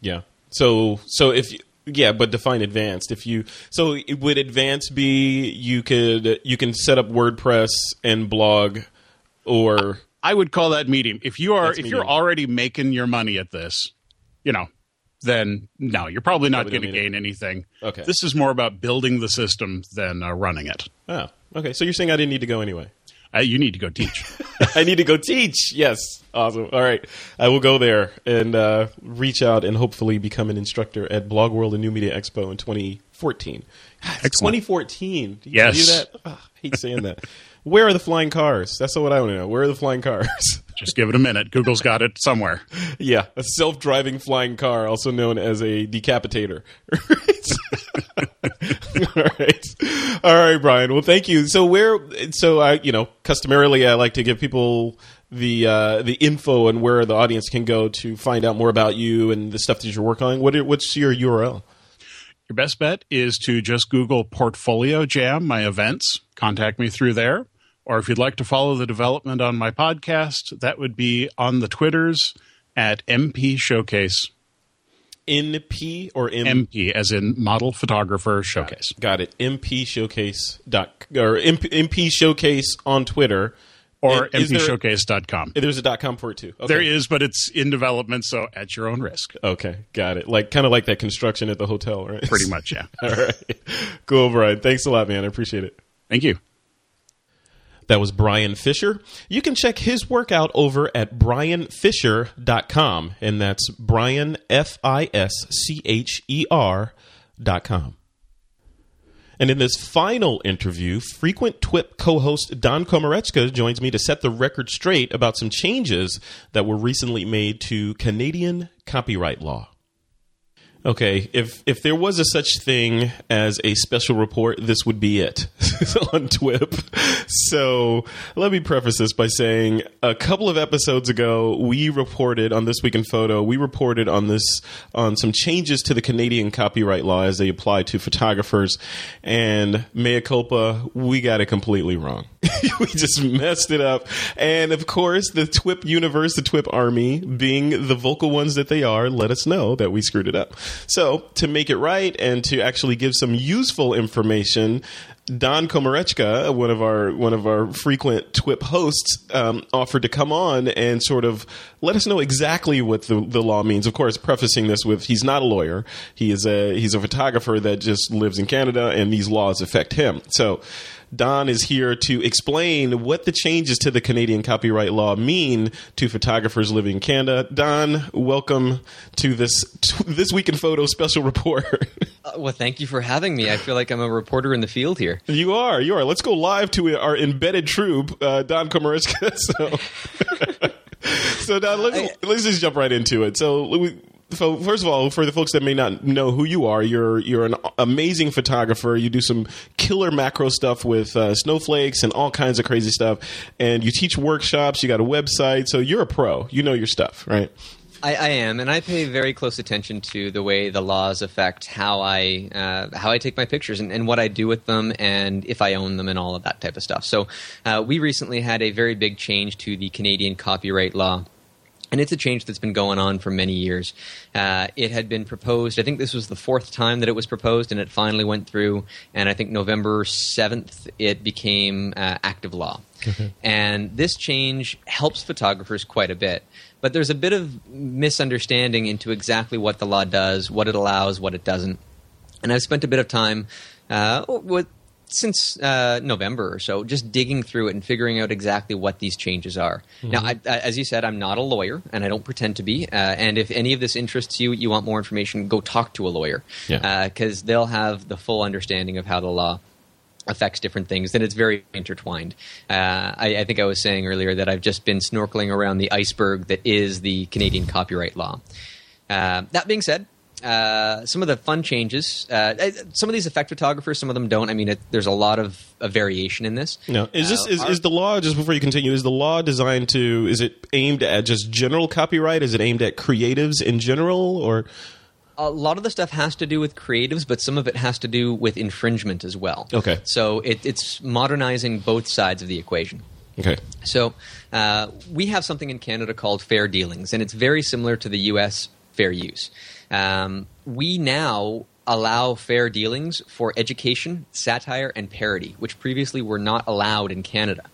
Yeah. So so if you, yeah, but define advanced. If you so it- would advanced be you could you can set up WordPress and blog or I would call that medium. If you are if medium. you're already making your money at this, you know, then no, you're probably not going to gain anything. Okay. This is more about building the system than uh, running it. oh okay. So you're saying I didn't need to go anyway. Uh, you need to go teach. I need to go teach. Yes. Awesome. All right. I will go there and uh, reach out and hopefully become an instructor at Blog World and New Media Expo in 2014. God, 2014. Do you Yes. believe that? I hate saying that. Where are the flying cars? That's what I want to know. Where are the flying cars? Just give it a minute. Google's got it somewhere. yeah, a self-driving flying car, also known as a decapitator. All right. All right, Brian. Well, thank you. So where so I, you know, customarily I like to give people the uh, the info and where the audience can go to find out more about you and the stuff that you're working on. What are, what's your URL? Your best bet is to just Google Portfolio Jam, my events. Contact me through there. Or if you'd like to follow the development on my podcast, that would be on the Twitters at MP Showcase. NP or M? MP, as in Model Photographer Showcase. Got it. MP Showcase dot or MP, MP Showcase on Twitter Or And there- mpshowcase.com. There's a dot com for it too. Okay. There is, but it's in development, so at your own risk. Okay, got it. Like kind of like that construction at the hotel, right? Pretty much, yeah. All right. Cool, Brian. Thanks a lot, man. I appreciate it. Thank you. That was Brian Fischer. You can check his work out over at brianfischer.com, and that's Brian, F I S C H E R dot com. And in this final interview, frequent TWIP co host Don Komarechka joins me to set the record straight about some changes that were recently made to Canadian copyright law. Okay, if if there was a such thing as a special report, this would be it on TWIP. So let me preface this by saying a couple of episodes ago, we reported on this week in photo, we reported on this on some changes to the Canadian copyright law as they apply to photographers, and mea culpa, we got it completely wrong. we just messed it up, and of course, the TWIP universe, the TWIP army, being the vocal ones that they are, let us know that we screwed it up. So, to make it right and to actually give some useful information, Don Komarechka, one of our one of our frequent TWIP hosts, um, offered to come on and sort of let us know exactly what the, the law means. Of course, prefacing this with he's not a lawyer; he is a he's a photographer that just lives in Canada, and these laws affect him. So. Don is here to explain what the changes to the Canadian copyright law mean to photographers living in Canada. Don, welcome to this to this week in photo special report. Uh, well, thank you for having me. I feel like I'm a reporter in the field here. you are, you are. Let's go live to our embedded troop, uh, Don Komarechka. So, so Don, let's let's just jump right into it. So. We, so first of all, for the folks that may not know who you are, you're you're an amazing photographer. You do some killer macro stuff with uh, snowflakes and all kinds of crazy stuff, and you teach workshops. You got a website, so you're a pro. You know your stuff, right? I, I am, and I pay very close attention to the way the laws affect how I uh, how I take my pictures and, and what I do with them, and if I own them, and all of that type of stuff. So, uh, we recently had a very big change to the Canadian copyright law. And it's a change that's been going on for many years. Uh, it had been proposed, I think this was the fourth time that it was proposed, and it finally went through. And I think November 7th, it became uh, active law. And this change helps photographers quite a bit. But there's a bit of misunderstanding into exactly what the law does, what it allows, what it doesn't. And I've spent a bit of time uh, with since uh, November or so, just digging through it and figuring out exactly what these changes are. Now, I, as you said, I'm not a lawyer, and I don't pretend to be. Uh, and if any of this interests you, you want more information, go talk to a lawyer Yeah. because they'll have the full understanding of how the law affects different things, and it's very intertwined. Uh, I, I think I was saying earlier that I've just been snorkeling around the iceberg that is the Canadian copyright law. Uh, that being said, uh, some of the fun changes. Uh, uh, some of these affect photographers, some of them don't. I mean, it, there's a lot of, of variation in this. No, is this Uh, is, our- is the law just before you continue? Is the law designed to? Is it aimed at just general copyright? Is it aimed at creatives in general, or a lot of the stuff has to do with creatives, but some of it has to do with infringement as well. Okay. So it, it's modernizing both sides of the equation. okay? So uh, we have something in Canada called fair dealings, and it's very similar to the U.S. fair use. Um, we now allow fair dealings for education, satire, and parody, which previously were not allowed in Canada.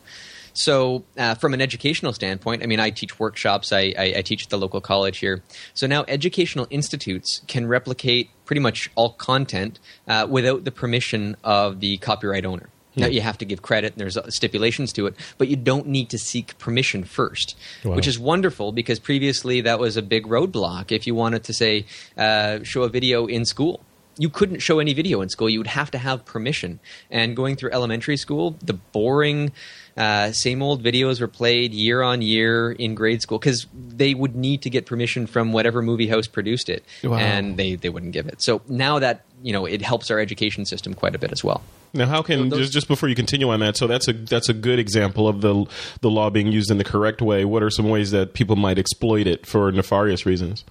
So, uh, from an educational standpoint, I mean, I teach workshops. I, I, I teach at the local college here. So now, educational institutes can replicate pretty much all content uh, without the permission of the copyright owner. Now, you have to give credit, and there's uh, stipulations to it, but you don't need to seek permission first, Wow. which is wonderful because previously that was a big roadblock. If you wanted to say uh, show a video in school, you couldn't show any video in school. You would have to have permission. And going through elementary school, the boring, uh, same old videos were played year on year in grade school because they would need to get permission from whatever movie house produced it, Wow. and they they wouldn't give it. So now that you know, it helps our education system quite a bit as well. Now, how can those- just just before you continue on that? So that's a that's a good example of the the law being used in the correct way. What are some ways that people might exploit it for nefarious reasons?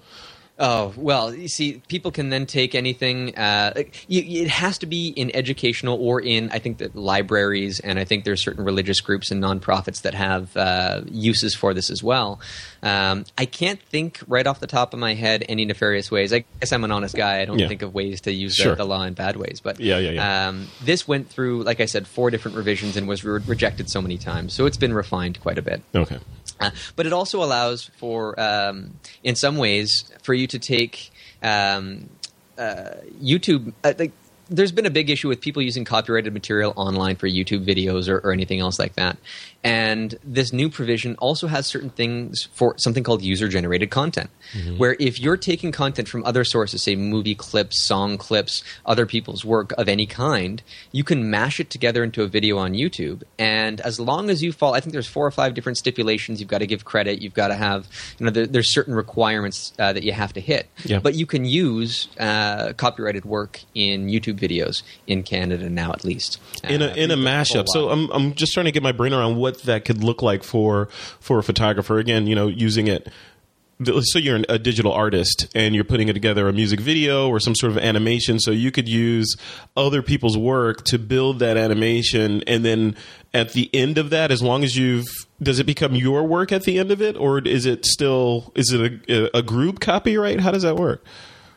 Oh well, you see, people can then take anything. Uh, you, it has to be in educational or in, I think that libraries, and I think there's certain religious groups and nonprofits that have uh, uses for this as well. Um, I can't think right off the top of my head any nefarious ways. I guess I'm an honest guy. I don't Yeah. think of ways to use Sure. the, the law in bad ways. But Yeah, yeah, yeah. Um, this went through, like I said, four different revisions and was re- rejected so many times. So it's been refined quite a bit. Okay. Uh, but it also allows for, um, in some ways, for you to take um, uh, YouTube. Uh, like, there's been a big issue with people using copyrighted material online for YouTube videos or, or anything else like that. And this new provision also has certain things for something called user generated content, where if you're taking content from other sources, say movie clips, song clips, other people's work of any kind, you can mash it together into a video on YouTube. And as long as you fall, I think there's four or five different stipulations. You've got to give credit. You've got to have, you know, there, there's certain requirements uh, that you have to hit. Yeah. But you can use uh, copyrighted work in YouTube videos in Canada now, at least. in a Uh, in a mashup. while. So I'm I'm just trying to get my brain around what that could look like for for a photographer. Again, you know, using it. So you're a digital artist and you're putting it together a music video or some sort of animation. So you could use other people's work to build that animation, and then at the end of that, as long as you've does it become your work at the end of it, or is it still is it a, a group copyright? How does that work?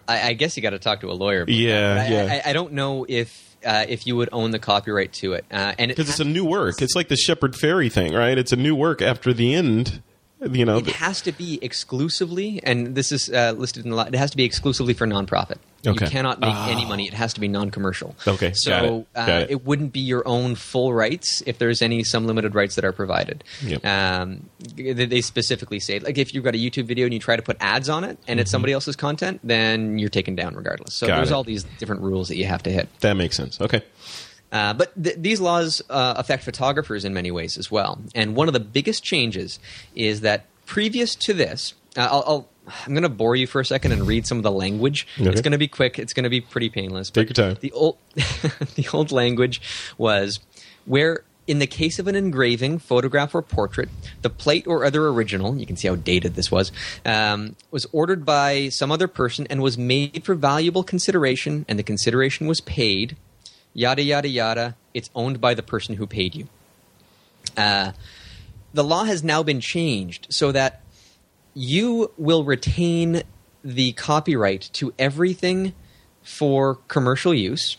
I, I guess you got to talk to a lawyer. Yeah, that. I, yeah. I, I don't know if uh, if you would own the copyright to it, uh, and it Because it's a new work. It's like the Shepard Fairey thing, right? It's a new work after the end. You know, It has to be exclusively, and this is uh, listed in the law. It has to be exclusively for nonprofit. Okay. You cannot make any Oh. money. It has to be non-commercial. Okay, so got it, Uh, got it. wouldn't be your own full rights if there's any some limited rights that are provided. Yep. Um, they specifically say like if you've got a YouTube video and you try to put ads on it and it's somebody else's content, then you're taken down regardless. So Mm-hmm. Got there's it. all these different rules that you have to hit. that makes sense. Okay. Uh, but th- these laws uh, affect photographers in many ways as well. And one of the biggest changes is that previous to this, uh, I'll, I'll, I'm going to bore you for a second and read some of the language. Okay. It's going to be quick. It's going to be pretty painless. Take your time. The old, the old language was where. In the case of an engraving, photograph, or portrait, the plate or other original, you can see how dated this was, um, was ordered by some other person and was made for valuable consideration, and the consideration was paid, yada yada yada. It's owned by the person who paid you. Uh, the law has now been changed so that you will retain the copyright to everything for commercial use.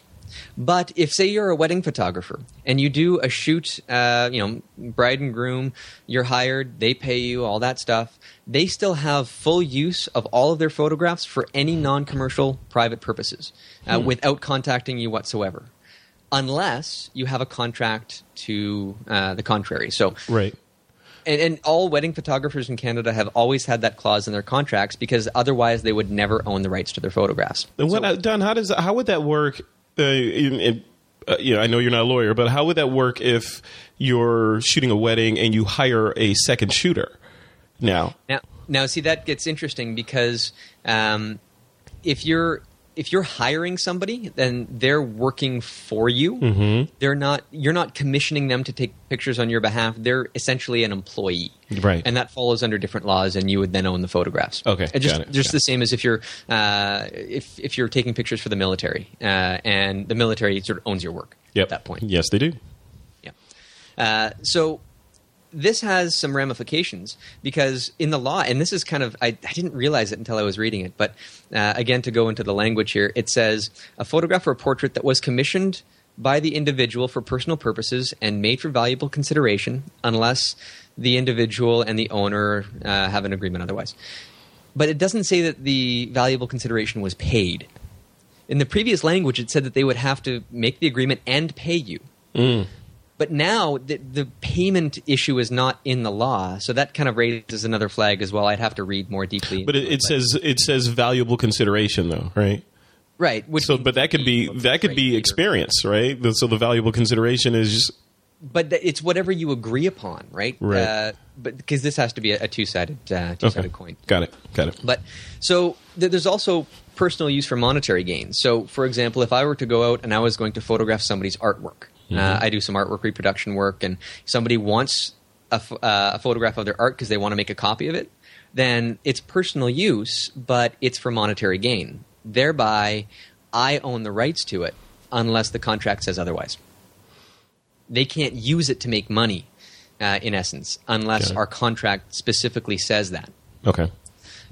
But if, say, you're a wedding photographer and you do a shoot, uh, you know, bride and groom, you're hired, they pay you, all that stuff, they still have full use of all of their photographs for any non commercial private purposes uh, without contacting you whatsoever. Unless you have a contract to uh, the contrary. So, Right. and, and all wedding photographers in Canada have always had that clause in their contracts because otherwise they would never own the rights to their photographs. And what, uh, Don, how does how would that work? Uh, in, in, uh, you know, I know you're not a lawyer, but how would that work if you're shooting a wedding and you hire a second shooter? Now, Now, now, see that gets interesting because um, if you're if you're hiring somebody, then they're working for you. Mm-hmm. They're not. You're not commissioning them to take pictures on your behalf. They're essentially an employee, Right. And that follows under different laws, and you would then own the photographs. Okay, And just got it, just the same as if you're uh, if if you're taking pictures for the military, uh, and the military sort of owns your work yep. at that point. yes, they do. Yeah. Uh, so this has some ramifications because in the law, and this is kind of, I, I didn't realize it until I was reading it, but uh, again, to go into the language here, it says a photograph or a portrait that was commissioned by the individual for personal purposes and made for valuable consideration unless the individual and the owner uh, have an agreement otherwise. But it doesn't say that the valuable consideration was paid. In the previous language, it said that they would have to make the agreement and pay you. But now the, the payment issue is not in the law, so that kind of raises another flag as well. I'd have to read more deeply. But it, it says it says valuable consideration though, right? right, So, but that could be that could be experience, right? So the valuable consideration is just, but it's whatever you agree upon, right? Right. Uh, but because this has to be a, a two sided uh, two sided okay. coin. Got it. Got it. But so th- there's also personal use for monetary gain. So, for example, if I were to go out and I was going to photograph somebody's artwork, uh, I do some artwork reproduction work, and somebody wants a, uh, a photograph of their art because they want to make a copy of it, then it's personal use, but it's for monetary gain. Thereby, I own the rights to it unless the contract says otherwise. They can't use it to make money, uh, in essence, unless it. our contract specifically says that. Okay.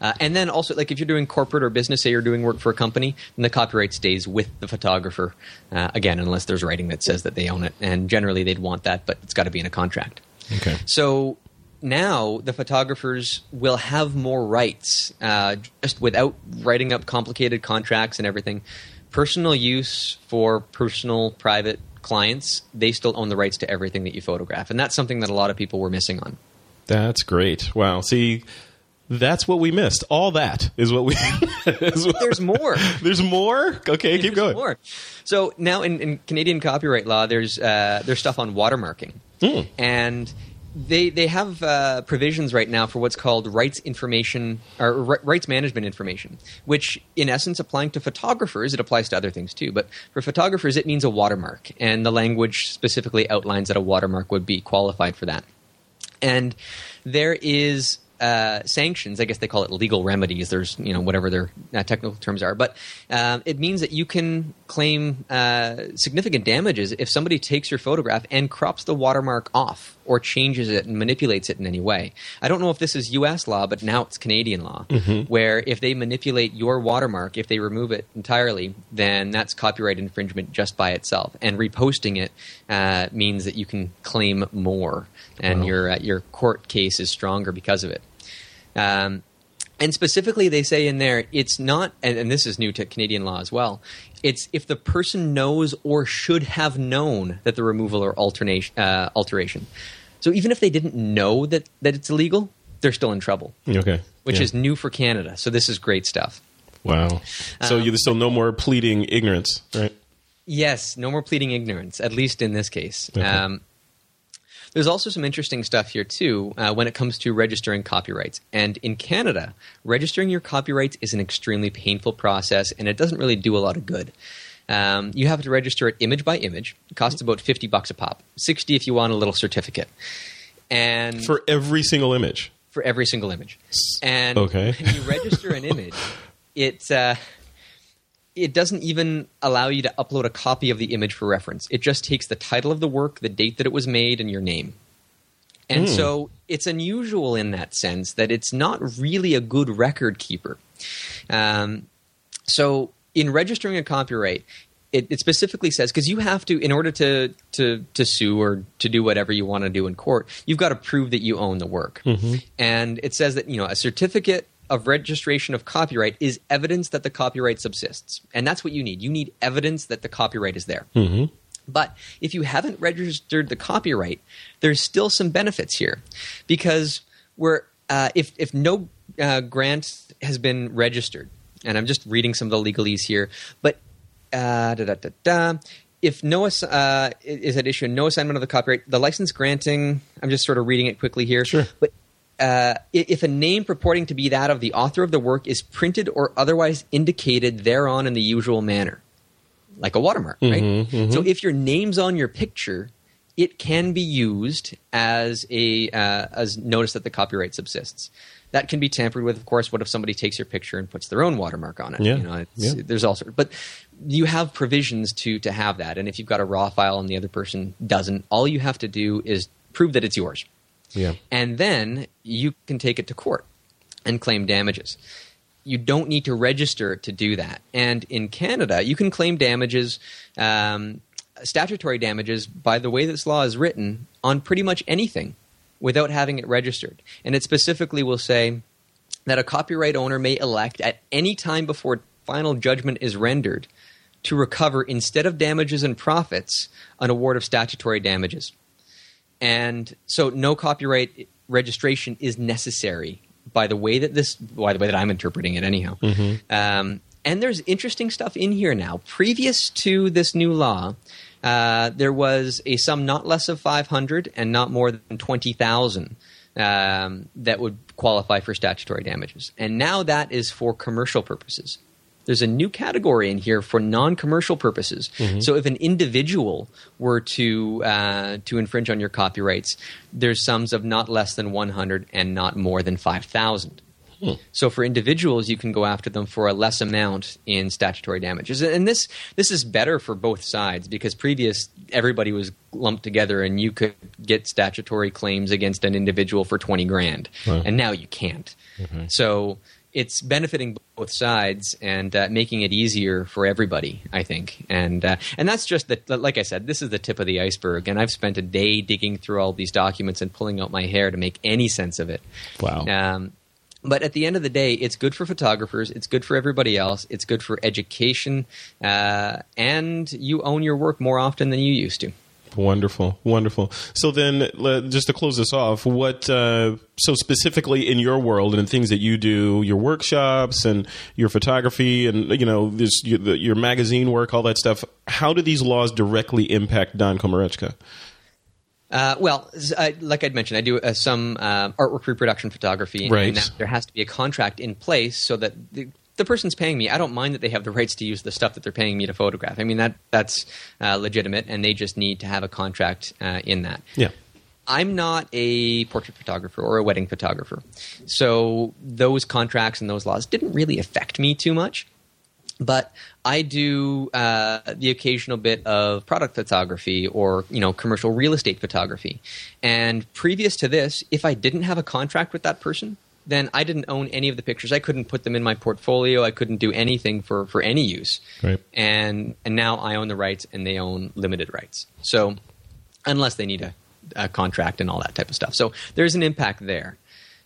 Uh, and then also, like if you're doing corporate or business, say you're doing work for a company, then the copyright stays with the photographer. Uh, again, unless there's writing that says that they own it, and generally they'd want that, but it's got to be in a contract. Okay. So now the photographers will have more rights, uh, just without writing up complicated contracts and everything. Personal use for personal, private clients, they still own the rights to everything that you photograph, and that's something that a lot of people were missing on. That's great. Wow. See, that's what we missed. All that is what we. is what- There's more. There's more. Okay, keep There's going. More. So now in, in Canadian copyright law, there's uh, there's stuff on watermarking, Hmm. and they they have uh, provisions right now for what's called rights information or ri- rights management information, which in essence applying to photographers, it applies to other things too. But for photographers, it means a watermark, and the language specifically outlines that a watermark would be qualified for that. And there is uh, sanctions. I guess they call it legal remedies. There's you know whatever their uh, technical terms are, but um, it means that you can claim uh, significant damages if somebody takes your photograph and crops the watermark off or changes it and manipulates it in any way. I don't know if this is U.S. law, but now it's Canadian law, where if they manipulate your watermark, if they remove it entirely, then that's copyright infringement just by itself. And reposting it uh, means that you can claim more, and your uh, your court case is stronger because of it. Um, and specifically, they say in there, it's not, and, and this is new to Canadian law as well. It's if the person knows or should have known that the removal or alternation, uh, alteration. So even if they didn't know that, that it's illegal, they're still in trouble, Okay. which Yeah. is new for Canada. So this is great stuff. wow. So Um, you so no more pleading ignorance, right? Yes, no more pleading ignorance, at least in this case. Okay. Um, there's also some interesting stuff here, too, uh, when it comes to registering copyrights. And in Canada, registering your copyrights is an extremely painful process, and it doesn't really do a lot of good. Um, you have to register it image by image. It costs about 50 bucks a pop, 60 if you want a little certificate. And For every single image. for every single image. And Okay. when you register an image, it uh, it doesn't even allow you to upload a copy of the image for reference. It just takes the title of the work, the date that it was made, and your name. And so it's unusual in that sense that it's not really a good record keeper. Um, so in registering a copyright, it, it specifically says because you have to, in order to, to to sue or to do whatever you want to do in court, you've got to prove that you own the work. And it says that you know a certificate of registration of copyright is evidence that the copyright subsists, and that's what you need. You need evidence that the copyright is there. But if you haven't registered the copyright, there's still some benefits here, because we're uh, if if no uh, grant has been registered, and I'm just reading some of the legalese here, but uh, da, da, da, da, if no uh, is at issue, no assignment of the copyright, the license granting. I'm just sort of reading it quickly here. Sure, but. Uh, if a name purporting to be that of the author of the work is printed or otherwise indicated thereon in the usual manner, like a watermark, right? So if your name's on your picture, it can be used as a uh, as notice that the copyright subsists. That can be tampered with, of course. What if somebody takes your picture and puts their own watermark on it? Yeah. You know, it's, Yeah. there's all sorts. But you have provisions to to have that. And if you've got a raw file and the other person doesn't, all you have to do is prove that it's yours Yeah. and then you can take it to court and claim damages. You don't need to register to do that. And in Canada, you can claim damages, um, statutory damages, by the way this law is written, on pretty much anything without having it registered. And it specifically will say that a copyright owner may elect at any time before final judgment is rendered to recover instead of damages and profits an award of statutory damages and so no copyright registration is necessary by the way that this by the way that i'm interpreting it anyhow. Um, and there's interesting stuff in here now. Previous to this new law uh, there was a sum not less of 500 and not more than 20000 um, that would qualify for statutory damages. And now that is for commercial purposes there's a new category in here for non-commercial purposes. Mm-hmm. So if an individual were to uh, to infringe on your copyrights, there's sums of not less than 100 and not more than 5,000. Hmm. So for individuals, you can go after them for a less amount in statutory damages, and this this is better for both sides because previous everybody was lumped together, and you could get statutory claims against an individual for twenty grand, and now you can't. Mm-hmm. So it's benefiting both sides and uh, making it easier for everybody, I think. And uh, and that's just the like I said, this is the tip of the iceberg. And I've spent a day digging through all these documents and pulling out my hair to make any sense of it. Wow. Um, but at the end of the day, it's good for photographers. It's good for everybody else. It's good for education, uh, and you own your work more often than you used to. Wonderful, wonderful. So then, just to close this off, what uh, so specifically in your world and in things that you do, your workshops and your photography, and you know this your, the, your magazine work, all that stuff. How do these laws directly impact Don Komarechka? Uh, well, I, like I'd mentioned, I do uh, some uh, artwork reproduction photography, Right. and now there has to be a contract in place so that the, the person's paying me. I don't mind that they have the rights to use the stuff that they're paying me to photograph. I mean that that's uh, legitimate, and they just need to have a contract uh, in that. Yeah. I'm not a portrait photographer or a wedding photographer, so those contracts and those laws didn't really affect me too much but I do uh, the occasional bit of product photography or you know commercial real estate photography. And previous to this, if I didn't have a contract with that person, then I didn't own any of the pictures. I couldn't put them in my portfolio. I couldn't do anything for for any use. Right. And and now I own the rights, and they own limited rights. So unless they need a, a contract and all that type of stuff, so there's an impact there.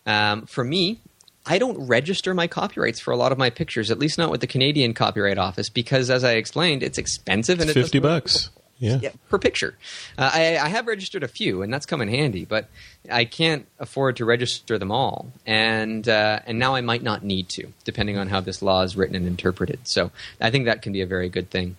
Um, for me, I don't register my copyrights for a lot of my pictures, at least not with the Canadian Copyright Office, because as I explained, it's expensive and it Fifty bucks. Yeah. per picture. Uh, I, I have registered a few, and that's come in handy, but I can't afford to register them all, and uh, and now I might not need to, depending on how this law is written and interpreted. So I think that can be a very good thing.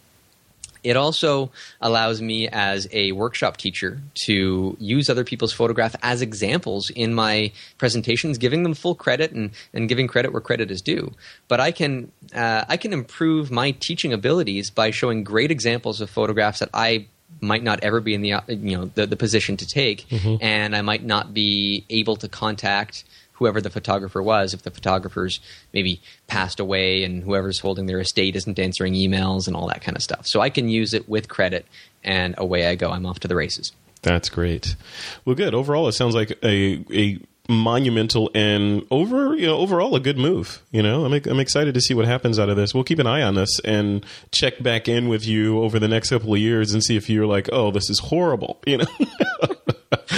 It also allows me as a workshop teacher to use other people's photograph as examples in my presentations, giving them full credit and, and giving credit where credit is due. But I can uh, I can improve my teaching abilities by showing great examples of photographs that I might not ever be in the you know the, the position to take, and I might not be able to contact whoever the photographer was if the photographer's maybe passed away and whoever's holding their estate isn't answering emails and all that kind of stuff. So I can use it with credit and away I go. I'm off to the races. That's great. Well, good. Overall, it sounds like a a monumental and over you know overall a good move. You know, I'm I'm excited to see what happens out of this. We'll keep an eye on this and check back in with you over the next couple of years and see if you're like, oh, this is horrible. You know.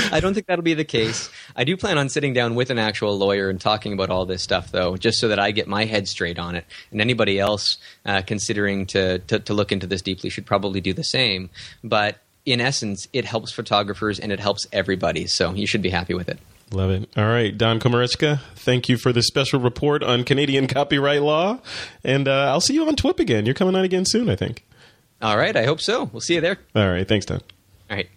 I don't think that'll be the case. I do plan on sitting down with an actual lawyer and talking about all this stuff, though, just so that I get my head straight on it. And anybody else uh, considering to, to, to look into this deeply should probably do the same. But in essence, it helps photographers and it helps everybody. So you should be happy with it. Love it. All right, Don Komarechka, thank you for the special report on Canadian copyright law. And uh, I'll see you on TWIP again. You're coming on again soon, I think. All right, I hope so. We'll see you there. All right, thanks, Don. All right.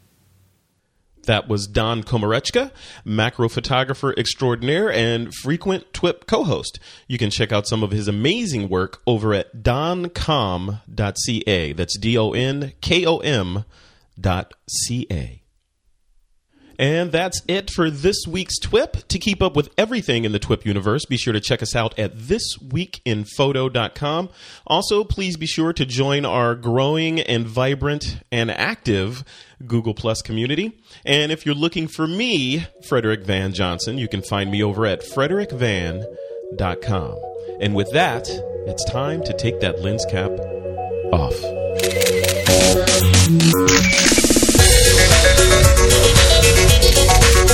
That was Don Komarechka, macro photographer extraordinaire and frequent TWIP co host. You can check out some of his amazing work over at donkom.ca. That's D O N K O M dot C A. And that's it for this week's TWIP. To keep up with everything in the TWIP universe, be sure to check us out at thisweekinphoto.com. Also, please be sure to join our growing and vibrant and active Google Plus community. And if you're looking for me, Frederick Van Johnson, you can find me over at frederickvan.com. And with that, it's time to take that lens cap off.